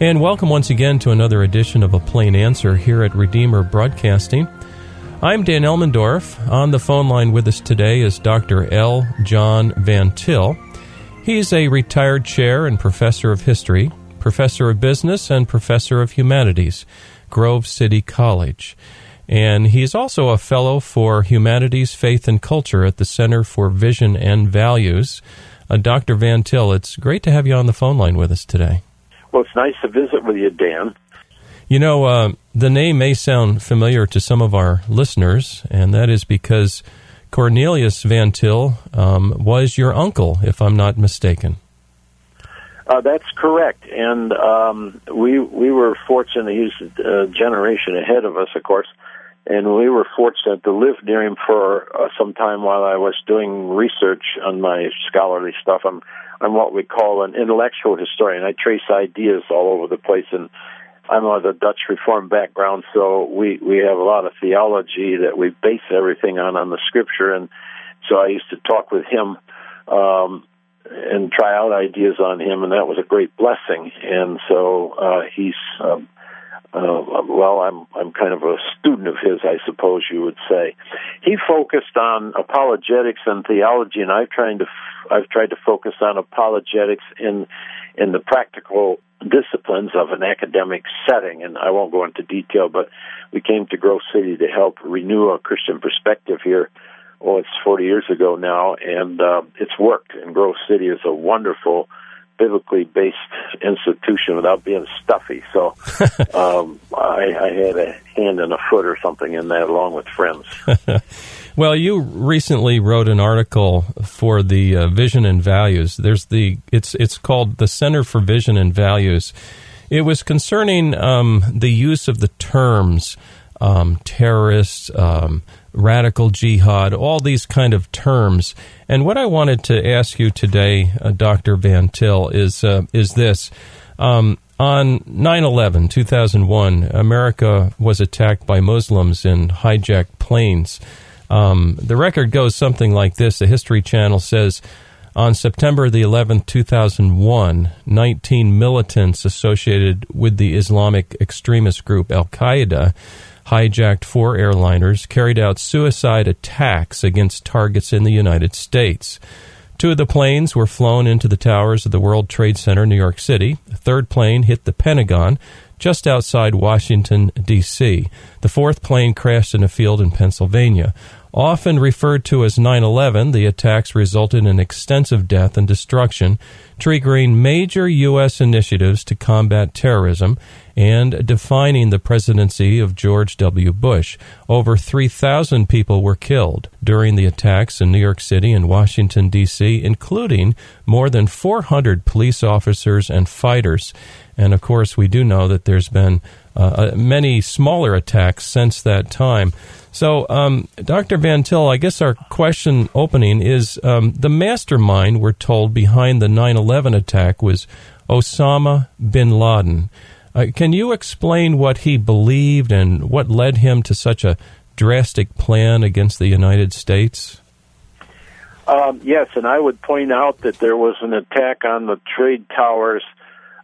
And welcome once again to another edition of A Plain Answer here at Redeemer Broadcasting. I'm Dan Elmendorf. On the phone line with us today is Dr. L. John Van Til. He's a retired chair and professor of history, professor of business, and professor of humanities, Grove City College. And he's also a fellow for humanities, faith, and culture at the Center for Vision and Values. Uh, Dr. Van Til, it's great to have you on the phone line with us today. Well, it's nice to visit with you, Dan. You know, uh, the name may sound familiar to some of our listeners, and that is because Cornelius Van Til um, was your uncle, if I'm not mistaken. Uh, that's correct, and um, we we were fortunate. He's a generation ahead of us, of course, and we were fortunate to live near him for uh, some time while I was doing research on my scholarly stuff. I'm I'm what we call an intellectual historian. I trace ideas all over the place, and I'm of the Dutch Reform background, so we we have a lot of theology that we base everything on on the Scripture, and so I used to talk with him um, and try out ideas on him, and that was a great blessing. And so uh, he's um, uh, well, I'm I'm kind of a student of his, I suppose you would say. He focused on apologetics and theology, and I've tried to f- I've tried to focus on apologetics in in the practical disciplines of an academic setting. And I won't go into detail, but we came to Grove City to help renew a Christian perspective here. Oh, it's 40 years ago now, and uh, it's worked. And Grove City is a wonderful biblically based institution without being stuffy. So um, I, I had a hand and a foot or something in that, along with friends. well, you recently wrote an article for the uh, Vision and Values. There's the it's it's called the Center for Vision and Values. It was concerning um, the use of the terms um, terrorists, um, radical jihad, all these kind of terms. And what I wanted to ask you today, uh, Dr. Van Til, is uh, is this. Um, on 9 11, 2001, America was attacked by Muslims in hijacked planes. Um, the record goes something like this. The History Channel says on September the 11th, 2001, 19 militants associated with the Islamic extremist group Al Qaeda hijacked four airliners, carried out suicide attacks against targets in the United States. Two of the planes were flown into the towers of the World Trade Center, New York City. The third plane hit the Pentagon just outside Washington, D.C. The fourth plane crashed in a field in Pennsylvania. Often referred to as 9 11, the attacks resulted in extensive death and destruction, triggering major U.S. initiatives to combat terrorism and defining the presidency of George W. Bush. Over 3,000 people were killed during the attacks in New York City and Washington, D.C., including more than 400 police officers and fighters. And of course, we do know that there's been uh, uh many smaller attacks since that time. So, um, Dr. Van Til, I guess our question opening is um, the mastermind, we're told, behind the 9 11 attack was Osama bin Laden. Uh, can you explain what he believed and what led him to such a drastic plan against the United States? Um, yes, and I would point out that there was an attack on the trade towers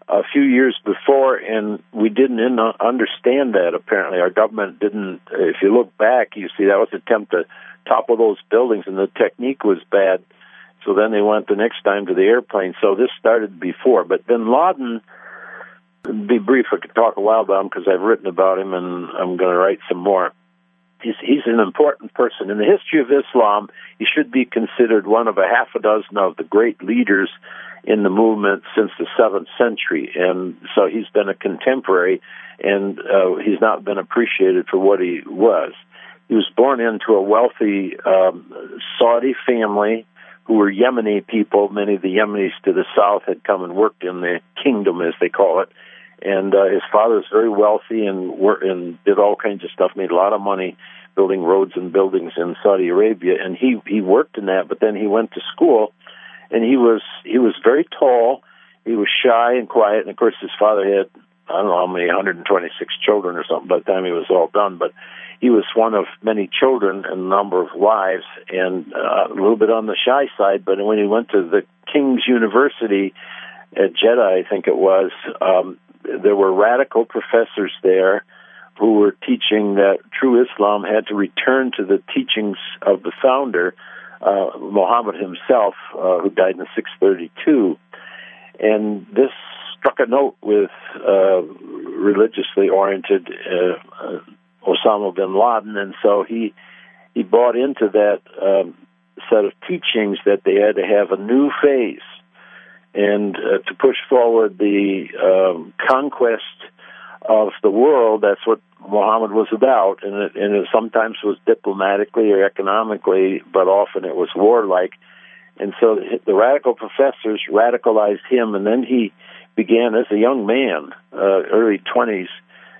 a few years before, and we didn't uh, understand that. Apparently, our government didn't. Uh, if you look back, you see that was an attempt to topple those buildings, and the technique was bad. So then they went the next time to the airplane. So this started before. But Bin Laden, be brief, I could talk a while about him because I've written about him, and I'm going to write some more. He's, he's an important person in the history of Islam. He should be considered one of a half a dozen of the great leaders in the movement since the seventh century, and so he's been a contemporary, and uh, he's not been appreciated for what he was. He was born into a wealthy um, Saudi family who were Yemeni people. Many of the Yemenis to the south had come and worked in the kingdom, as they call it. And uh, his father was very wealthy and wor- and did all kinds of stuff, made a lot of money building roads and buildings in Saudi Arabia. And he he worked in that, but then he went to school and he was he was very tall. He was shy and quiet, and of course his father had I don't know how many 126 children or something by the time he was all done, but he was one of many children and a number of wives, and uh, a little bit on the shy side. But when he went to the King's University at Jeddah, I think it was, um, there were radical professors there who were teaching that true Islam had to return to the teachings of the founder, uh, Muhammad himself, uh, who died in 632. And this struck a note with uh, religiously oriented uh, Osama bin Laden, and so he he bought into that um, set of teachings that they had to have a new phase and uh, to push forward the um, conquest of the world. That's what Muhammad was about, and it, and it sometimes was diplomatically or economically, but often it was warlike. And so the radical professors radicalized him, and then he began as a young man, uh, early 20s,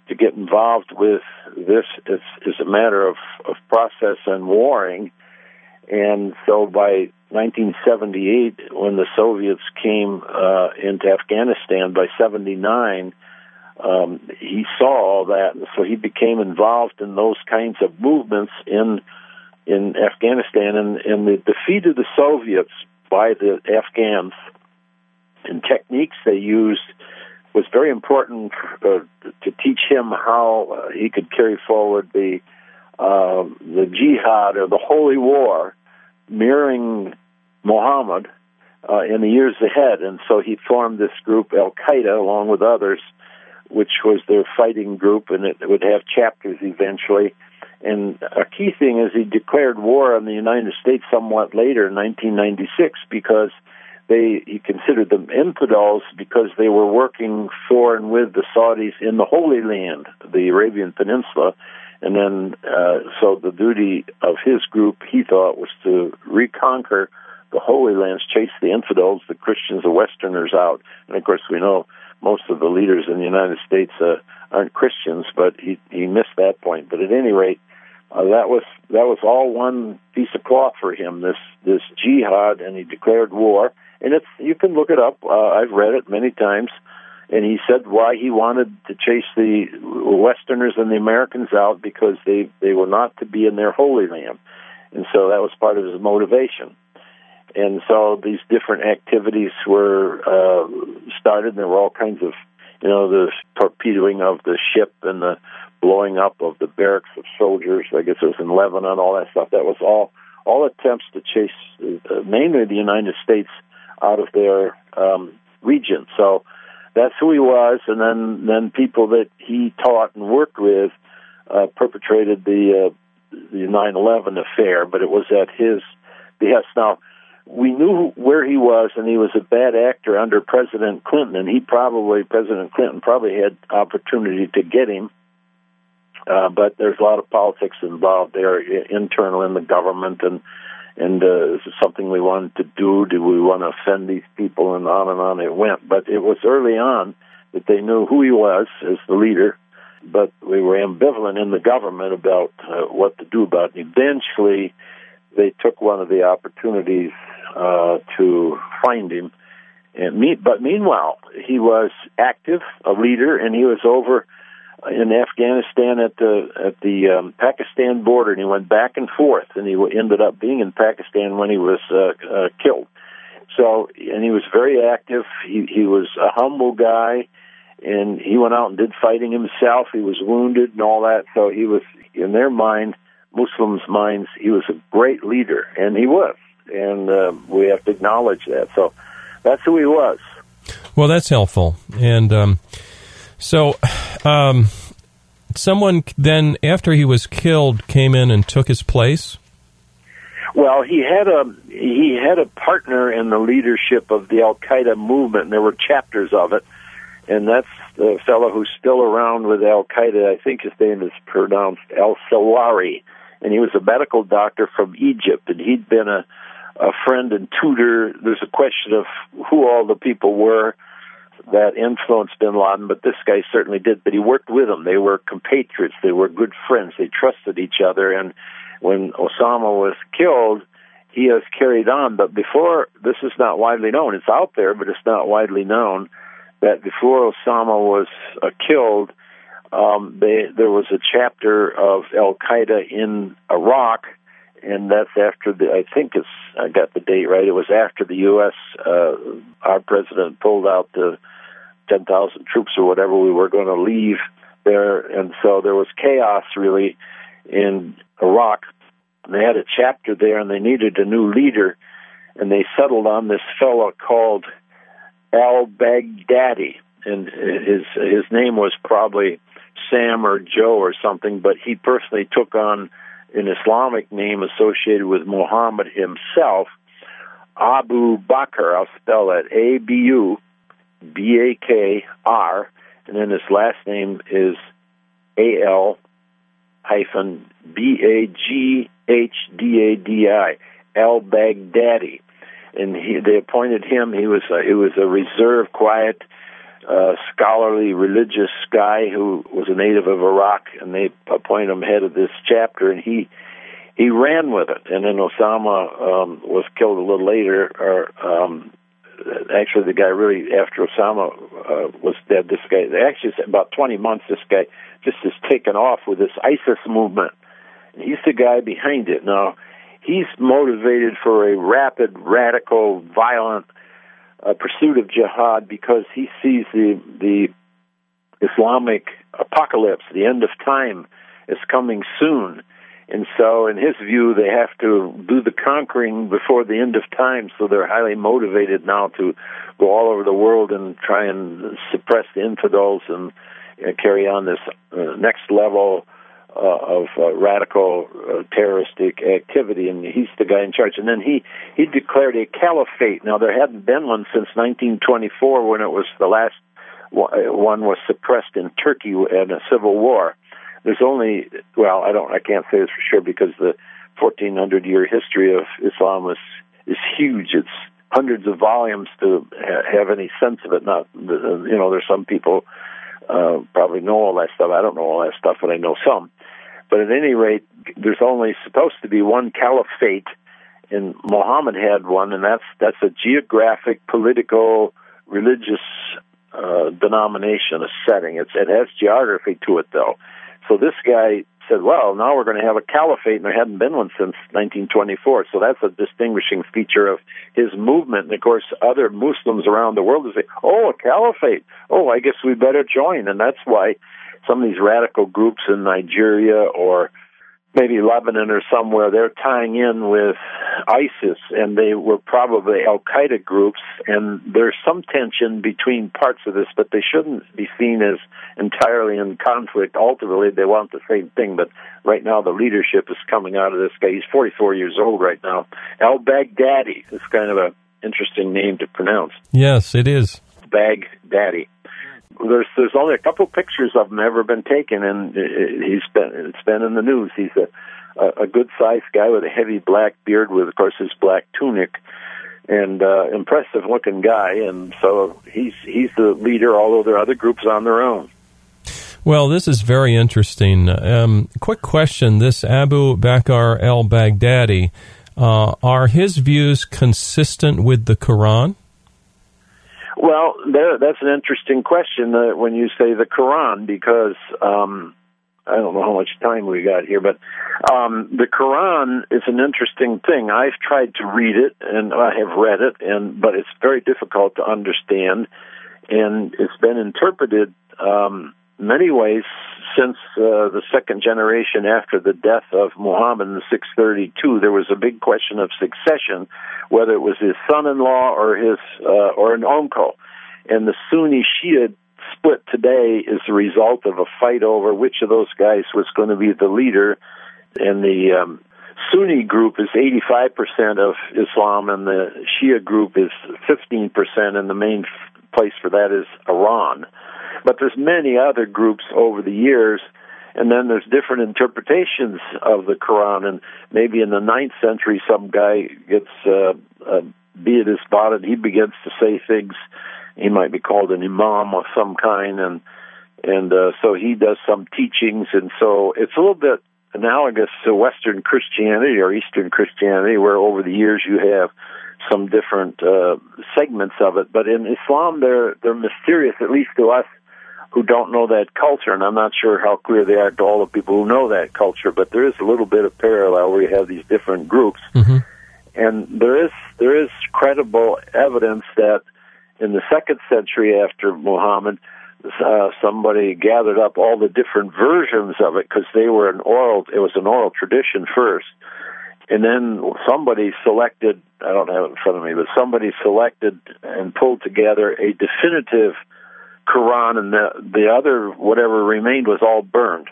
to get involved with this as, as a matter of, of process and warring. And so by 1978, when the Soviets came uh, into Afghanistan, by 79, um, he saw that, so he became involved in those kinds of movements in in Afghanistan, and, and the defeat of the Soviets by the Afghans and techniques they used was very important uh, to teach him how uh, he could carry forward the uh, the jihad or the holy war, mirroring Muhammad uh, in the years ahead. And so he formed this group, Al Qaeda, along with others, which was their fighting group, and it would have chapters eventually. And a key thing is he declared war on the United States somewhat later, in 1996, because they he considered them infidels because they were working for and with the Saudis in the Holy Land, the Arabian Peninsula, and then uh, so the duty of his group, he thought, was to reconquer the Holy Lands, chase the infidels, the Christians, the Westerners out, and of course we know most of the leaders in the United States uh, aren't Christians, but he he missed that point. But at any rate, uh, that was that was all one piece of cloth for him. This this jihad, and he declared war. And it's you can look it up. Uh, I've read it many times. And he said why he wanted to chase the Westerners and the Americans out because they they were not to be in their holy land, and so that was part of his motivation and so these different activities were uh, started. There were all kinds of, you know, the torpedoing of the ship and the blowing up of the barracks of soldiers. I guess it was in Lebanon, all that stuff. That was all all attempts to chase uh, mainly the United States out of their um, region. So that's who he was, and then then people that he taught and worked with uh, perpetrated the uh, the 9/11 affair, but it was at his behest. Now we knew where he was, and he was a bad actor under President Clinton, and he probably, President Clinton probably had opportunity to get him. Uh, but there's a lot of politics involved there, internal in the government, and and uh, is it something we wanted to do? Do we want to offend these people? And on and on it went. But it was early on that they knew who he was as the leader, but we were ambivalent in the government about uh, what to do about it. Eventually, they took one of the opportunities uh, to find him. And me, but meanwhile, he was active, a leader, and he was over in Afghanistan at the at the um, Pakistan border, and he went back and forth, and he ended up being in Pakistan when he was uh, uh, killed. So, and he was very active. He he was a humble guy, and he went out and did fighting himself. He was wounded and all that. So he was in their mind, Muslims' minds, he was a great leader, and he was and uh, we have to acknowledge that. So that's who he was. Well, that's helpful. And um, so, um, someone then, after he was killed, came in and took his place. Well, he had a he had a partner in the leadership of the Al Qaeda movement, and there were chapters of it. And that's the fellow who's still around with Al Qaeda. I think his name is pronounced Al Zawahiri, and he was a medical doctor from Egypt, and he'd been a a friend and tutor. There's a question of who all the people were that influenced bin Laden, but this guy certainly did. But he worked with them. They were compatriots. They were good friends. They trusted each other. And when Osama was killed, he has carried on. But before, this is not widely known. It's out there, but it's not widely known that before Osama was uh, killed, um, they, there was a chapter of Al Qaeda in Iraq and that's after the. I think it's. I got the date right. It was after the U.S. Uh, our president pulled out the 10,000 troops or whatever we were going to leave there. And so there was chaos really in Iraq. They had a chapter there and they needed a new leader. And they settled on this fellow called Al Baghdadi. And his, his name was probably Sam or Joe or something, but he personally took on an Islamic name associated with Muhammad himself, Abu Bakr. I'll spell that A B U B A K R, and then his last name is A L hyphen B A G H D A D I, Al Baghdadi. And he, they appointed him. He was a, he was a reserve, quiet, uh, scholarly, religious guy who was a native of Iraq, and they appointed him head of this chapter, and he he ran with it. And then Osama um, was killed a little later, or um, actually the guy really after Osama uh, was dead. This guy actually about 20 months. This guy just has taken off with this ISIS movement. And he's the guy behind it now. He's motivated for a rapid, radical, violent uh, pursuit of jihad because he sees the the Islamic apocalypse, the end of time, is coming soon and so, in his view, they have to do the conquering before the end of time. So they're highly motivated now to go all over the world and try and suppress the infidels and uh, carry on this uh, next level of uh, radical uh, terroristic activity. And he's the guy in charge. And then he he declared a caliphate. Now there hadn't been one since 1924 when it was the last one was suppressed in Turkey in a civil war there's only well, I don't, I can't say this for sure because the 1400 year history of Islam is is huge. It's hundreds of volumes to ha- have any sense of it. Not you know, there's some people uh, probably know all that stuff. I don't know all that stuff, but I know some. But at any rate, there's only supposed to be one caliphate, and Muhammad had one, and that's that's a geographic, political, religious uh, denomination, a setting. It's, it has geography to it, though. So this guy said, well, now we're going to have a caliphate, and there hadn't been one since 1924. So that's a distinguishing feature of his movement. And of course, other Muslims around the world will say, oh, a caliphate. Oh, I guess we better join. And that's why some of these radical groups in Nigeria or maybe Lebanon or somewhere, they're tying in with ISIS, and they were probably Al Qaeda groups. And there's some tension between parts of this, but they shouldn't be seen as entirely in conflict. Ultimately, they want the same thing, but right now the leadership is coming out of this guy. He's 44 years old right now. Al Baghdadi is kind of an interesting name to pronounce. Yes, it is. Baghdadi there's there's only a couple pictures of him ever been taken, and he's been it's been in the news. He's a a, good sized guy with a heavy black beard, with of course his black tunic, and uh, impressive looking guy. And so he's he's the leader, although there are other groups on their own. Well, this is very interesting. Um, quick question: This Abu Bakr al Baghdadi, uh, are his views consistent with the Quran? Well, there, that's an interesting question uh, when you say the Quran, because um, I don't know how much time we got here, but um, the Quran is an interesting thing. I've tried to read it, and I have read it, and but it's very difficult to understand, and it's been interpreted um, many ways since uh, the second generation after the death of Muhammad in 632, there was a big question of succession, whether it was his son-in-law or his uh, or an uncle. And the Sunni Shia split today is the result of a fight over which of those guys was going to be the leader. And the um, Sunni group is 85% of Islam, and the Shia group is 15%, and the main place for that is Iran. But there's many other groups over the years, and then there's different interpretations of the Quran. And maybe in the ninth century, some guy gets uh, uh, be it his spotted, he begins to say things. He might be called an imam of some kind, and and uh, so he does some teachings, and so it's a little bit analogous to Western Christianity or Eastern Christianity, where over the years you have some different uh, segments of it. But in Islam, they're they're mysterious, at least to us who don't know that culture, and I'm not sure how clear they are to all the people who know that culture, but there is a little bit of parallel where you have these different groups, mm-hmm. and there is there is credible evidence that in the second century after Muhammad, uh, somebody gathered up all the different versions of it because they were an oral. It was an oral tradition first, and then somebody selected. I don't have it in front of me, but somebody selected and pulled together a definitive Quran, and the the other whatever remained was all burned.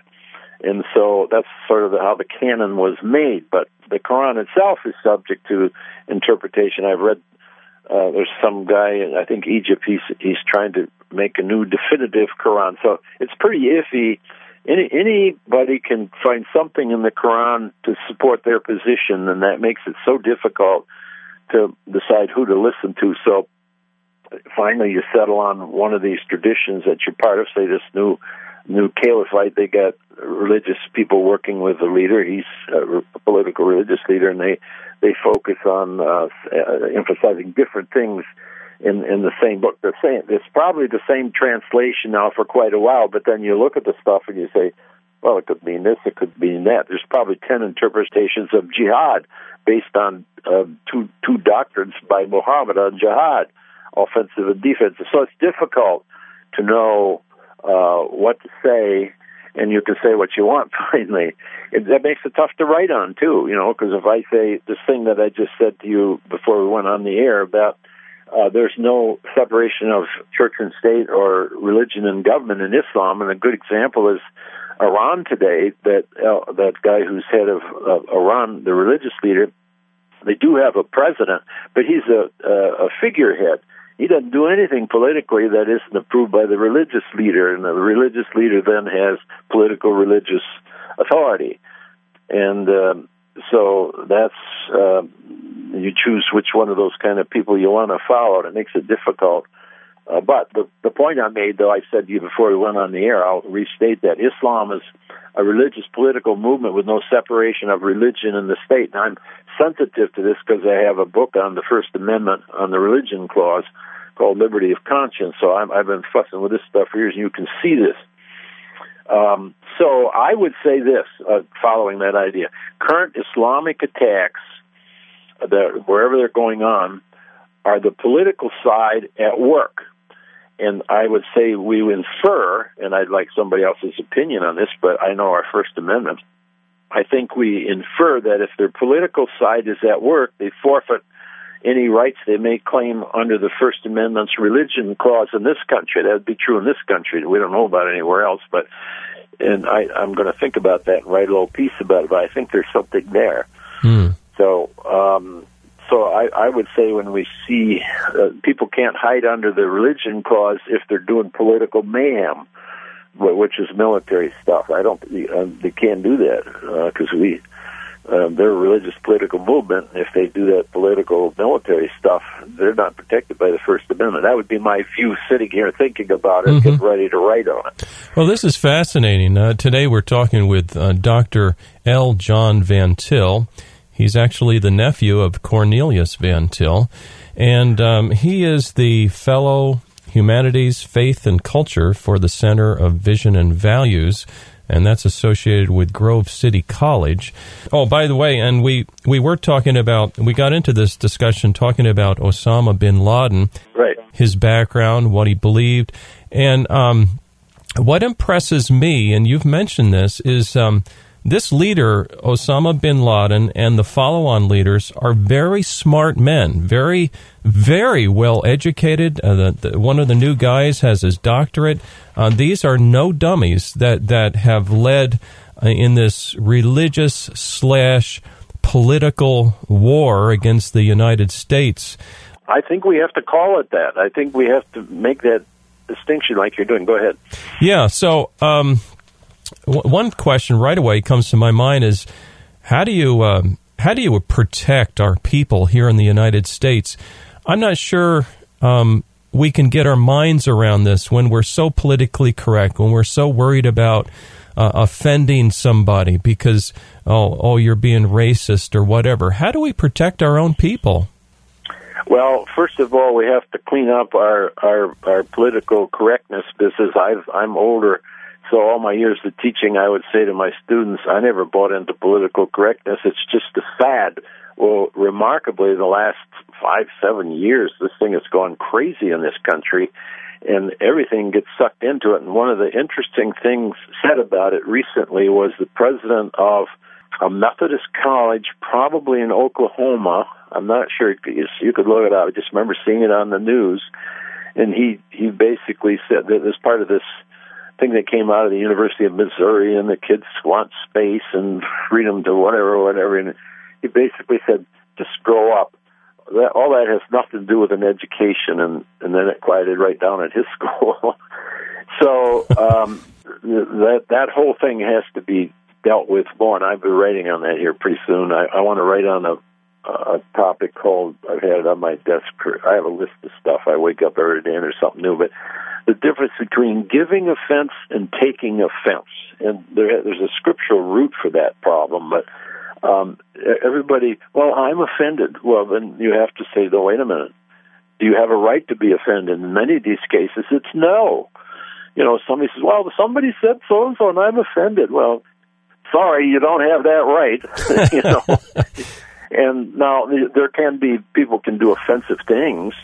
And so that's sort of how the canon was made. But the Quran itself is subject to interpretation. I've read uh, there's some guy in I think Egypt. He's he's trying to make a new definitive Quran. So it's pretty iffy. Any anybody can find something in the Quran to support their position, and that makes it so difficult to decide who to listen to. So finally, you settle on one of these traditions that you're part of. Say this new new caliphate, they got religious people working with the leader. He's a political religious leader, and they they focus on uh, uh, emphasizing different things in in the same book. They're saying it's probably the same translation now for quite a while, but then you look at the stuff and you say, well, it could mean this, it could mean that. There's probably ten interpretations of jihad based on uh, two two doctrines by Muhammad on jihad, offensive and defensive. So it's difficult to know uh, what to say, and you can say what you want. Finally, it, that makes it tough to write on too. You know, because if I say this thing that I just said to you before we went on the air about uh, there's no separation of church and state or religion and government in Islam, and a good example is Iran today. That uh, that guy who's head of uh, Iran, the religious leader, they do have a president, but he's a, a, a figurehead he doesn't do anything politically that isn't approved by the religious leader, and the religious leader then has political religious authority. And um, so that's uh, you choose which one of those kind of people you want to follow, and it makes it difficult. Uh, but the the point I made, though, I said to you before we went on the air, I'll restate that Islam is a religious political movement with no separation of religion and the state. And I'm sensitive to this because I have a book on the First Amendment on the religion clause called Liberty of Conscience. So i have been fussing with this stuff for years, and you can see this. Um, so I would say this, uh, following that idea: current Islamic attacks, that wherever they're going on, are the political side at work. And I would say we infer, and I'd like somebody else's opinion on this, but I know our First Amendment. I think we infer that if their political side is at work, they forfeit any rights they may claim under the First Amendment's religion clause in this country. That would be true in this country. We don't know about anywhere else, but and I, I'm going to think about that and write a little piece about it. But I think there's something there. Hmm. So, um, so I, I would say when we see uh, people can't hide under the religion clause if they're doing political mayhem, which is military stuff. I don't. Uh, they can't do that because uh, we uh, they're a religious political movement. If they do that political military stuff, they're not protected by the First Amendment. That would be my view sitting here thinking about it, mm-hmm. get ready to write on it. Well, this is fascinating. Uh, today we're talking with uh, Dr. L. John Van Til. He's actually the nephew of Cornelius Van Til, and um, he is the fellow humanities, faith, and culture for the Center of Vision and Values and that's associated with Grove City College. Oh, by the way, and we, we were talking about, we got into this discussion talking about Osama bin Laden, right. his background, what he believed, and um, what impresses me, and you've mentioned this, is um, this leader, Osama bin Laden, and the follow on leaders are very smart men, very, very well educated. Uh, the, the, one of the new guys has his doctorate. Uh, these are no dummies that, that have led uh, in this religious slash political war against the United States. I think we have to call it that. I think we have to make that distinction like you're doing. Go ahead. Yeah, so um, one question right away comes to my mind is how do you um, how do you protect our people here in the United States? I'm not sure um, we can get our minds around this when we're so politically correct, when we're so worried about uh, offending somebody because oh oh you're being racist or whatever. How do we protect our own people? Well, first of all, we have to clean up our our, our political correctness because I've I'm older so all my years of teaching, I would say to my students, I never bought into political correctness. It's just a fad Well, remarkably, the last five, seven years, this thing has gone crazy in this country, and everything gets sucked into it. And one of the interesting things said about it recently was the president of a Methodist college, probably in Oklahoma. I'm not sure. You could look it up. I just remember seeing it on the news, and he he basically said that as part of this thing that came out of the University of Missouri, and the kids want space and freedom to whatever, whatever, and he basically said, just grow up. That, all that has nothing to do with an education, and and then it quieted right down at his school. so um, that that whole thing has to be dealt with more, and I've been writing on that here pretty soon. I, I want to write on a a topic called I've had it on my desk. I have a list of stuff. I wake up every day and there's something new, but the difference between giving offense and taking offense, and there, there's a scriptural root for that problem, but um, everybody, well, I'm offended. Well, then you have to say, though, wait a minute. Do you have a right to be offended? In many of these cases, it's no. You know, somebody says, well, somebody said so and so, and I'm offended. Well, sorry, you don't have that right. you know. and now there can be people can do offensive things,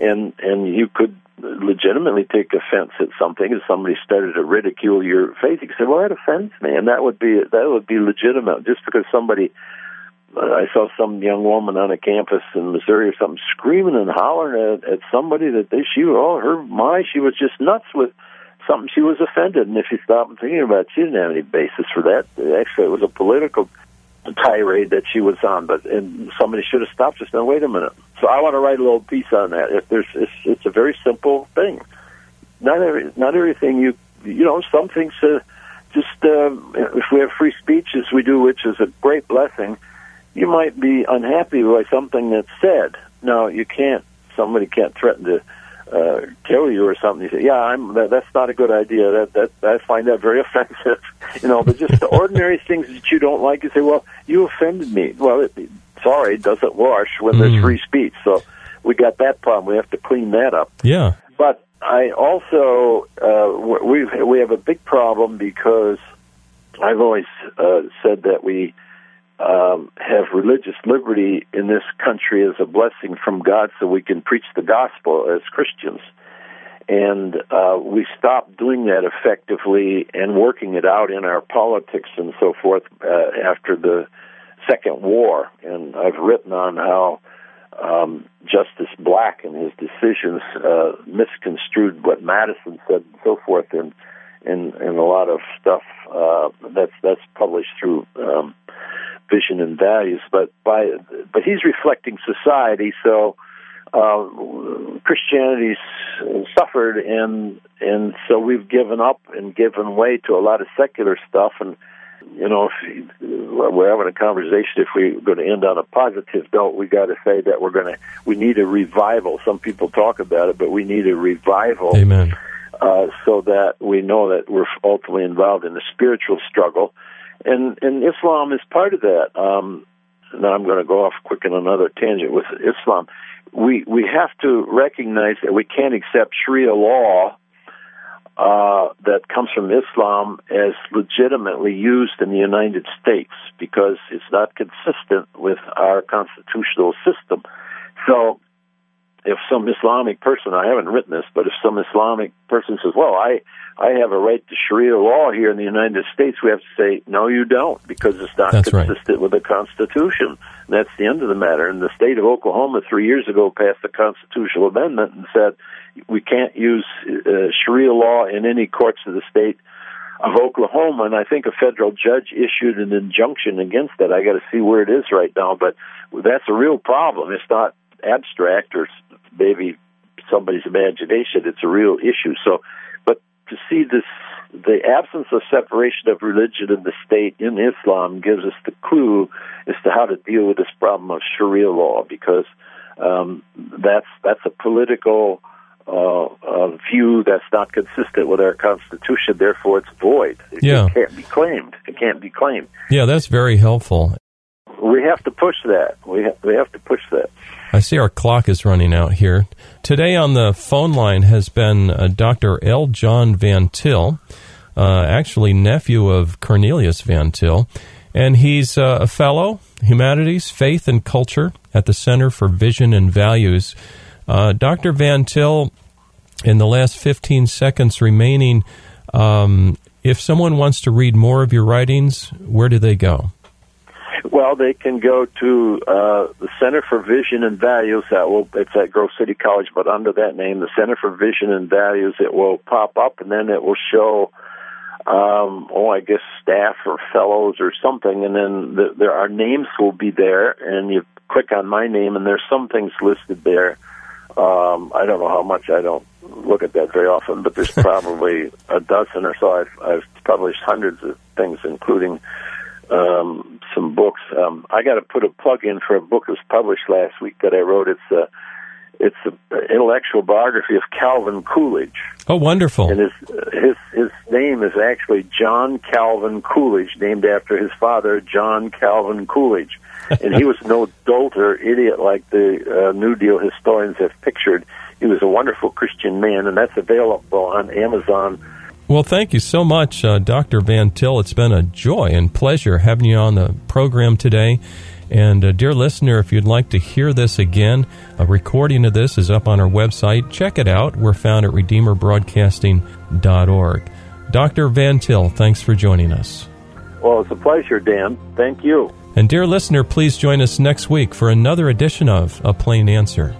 and and you could legitimately take offense at something if somebody started to ridicule your faith. You could say well that offends me and that would be that would be legitimate. Just because somebody uh, I saw some young woman on a campus in Missouri or something screaming and hollering at, at somebody that they she oh her my she was just nuts with something she was offended. And if you stop and thinking about it she didn't have any basis for that. Actually it was a political tirade that she was on, but and somebody should have stopped us. Now wait a minute. So I want to write a little piece on that. If there's, it's, it's a very simple thing. Not every, not everything you, you know, some things. Uh, just uh, if we have free speech as we do, which is a great blessing, you might be unhappy by something that's said. Now you can't. Somebody can't threaten to uh, kill you or something. You say, "Yeah, I'm. That, that's not a good idea. That that I find that very offensive." you know, but just the ordinary things that you don't like. You say, "Well, you offended me." Well, it, sorry, it doesn't wash when mm. there's free speech. So we got that problem. We have to clean that up. Yeah. But I also uh, we we have a big problem because I've always uh, said that we um, have religious liberty in this country as a blessing from God so we can preach the gospel as Christians. And uh, we stopped doing that effectively and working it out in our politics and so forth uh, after the Second War. And I've written on how um, Justice Black and his decisions uh, misconstrued what Madison said and so forth, and in, in a lot of stuff uh, that's that's published through um, vision and values, but by but he's reflecting society. So uh, Christianity's suffered, and and so we've given up and given way to a lot of secular stuff. And you know, if we're having a conversation, if we're going to end on a positive note, we got to say that we're going to we need a revival. Some people talk about it, but we need a revival. Amen. Uh, so that we know that we're ultimately involved in a spiritual struggle and and Islam is part of that. Um, now I'm going to go off quick in another tangent with Islam. We we have to recognize that we can't accept Sharia law uh, that comes from Islam as legitimately used in the United States because it's not consistent with our constitutional system. So if some Islamic person, I haven't written this, but if some Islamic person says, "Well, I I have a right to Sharia law here in the United States," we have to say, "No, you don't," because it's not that's consistent right. with the Constitution. And that's the end of the matter. And the state of Oklahoma three years ago passed a constitutional amendment and said we can't use uh, Sharia law in any courts of the state of Oklahoma, and I think a federal judge issued an injunction against that. I got to see where it is right now, but that's a real problem. It's not abstract or maybe somebody's imagination. It's a real issue. So, but to see this, the absence of separation of religion and the state in Islam gives us the clue as to how to deal with this problem of Sharia law, because um, that's that's a political uh, uh, view that's not consistent with our Constitution. Therefore, it's void. It, yeah. it can't be claimed. It can't be claimed. Yeah, that's very helpful. We have to push that. We ha- we have to push that. I see our clock is running out here. Today on the phone line has been uh, Dr. L. John Van Til, uh, actually nephew of Cornelius Van Til. And he's uh, a fellow, Humanities, Faith, and Culture at the Center for Vision and Values. Uh, Dr. Van Til, in the last 15 seconds remaining, um, if someone wants to read more of your writings, where do they go? Well, they can go to uh, the Center for Vision and Values. That will it's at Grove City College, but under that name, the Center for Vision and Values, it will pop up, and then it will show. Um, oh, I guess staff or fellows or something, and then the, there are names will be there, and you click on my name, and there's some things listed there. Um, I don't know how much. I don't look at that very often, but there's probably a dozen or so. I've, I've published hundreds of things, including um, some books. Um, I got to put a plug in for a book that was published last week that I wrote. It's a it's an intellectual biography of Calvin Coolidge. Oh, wonderful! And his his his name is actually John Calvin Coolidge, named after his father, John Calvin Coolidge. and he was no dolt or idiot like the uh, New Deal historians have pictured. He was a wonderful Christian man, and that's available on Amazon well, thank you so much, uh, Dr. Van Til. It's been a joy and pleasure having you on the program today. And, uh, dear listener, if you'd like to hear this again, a recording of this is up on our website. Check it out. We're found at RedeemerBroadcasting.org. Dr. Van Til, thanks for joining us. Well, it's a pleasure, Dan. Thank you. And, dear listener, please join us next week for another edition of A Plain Answer.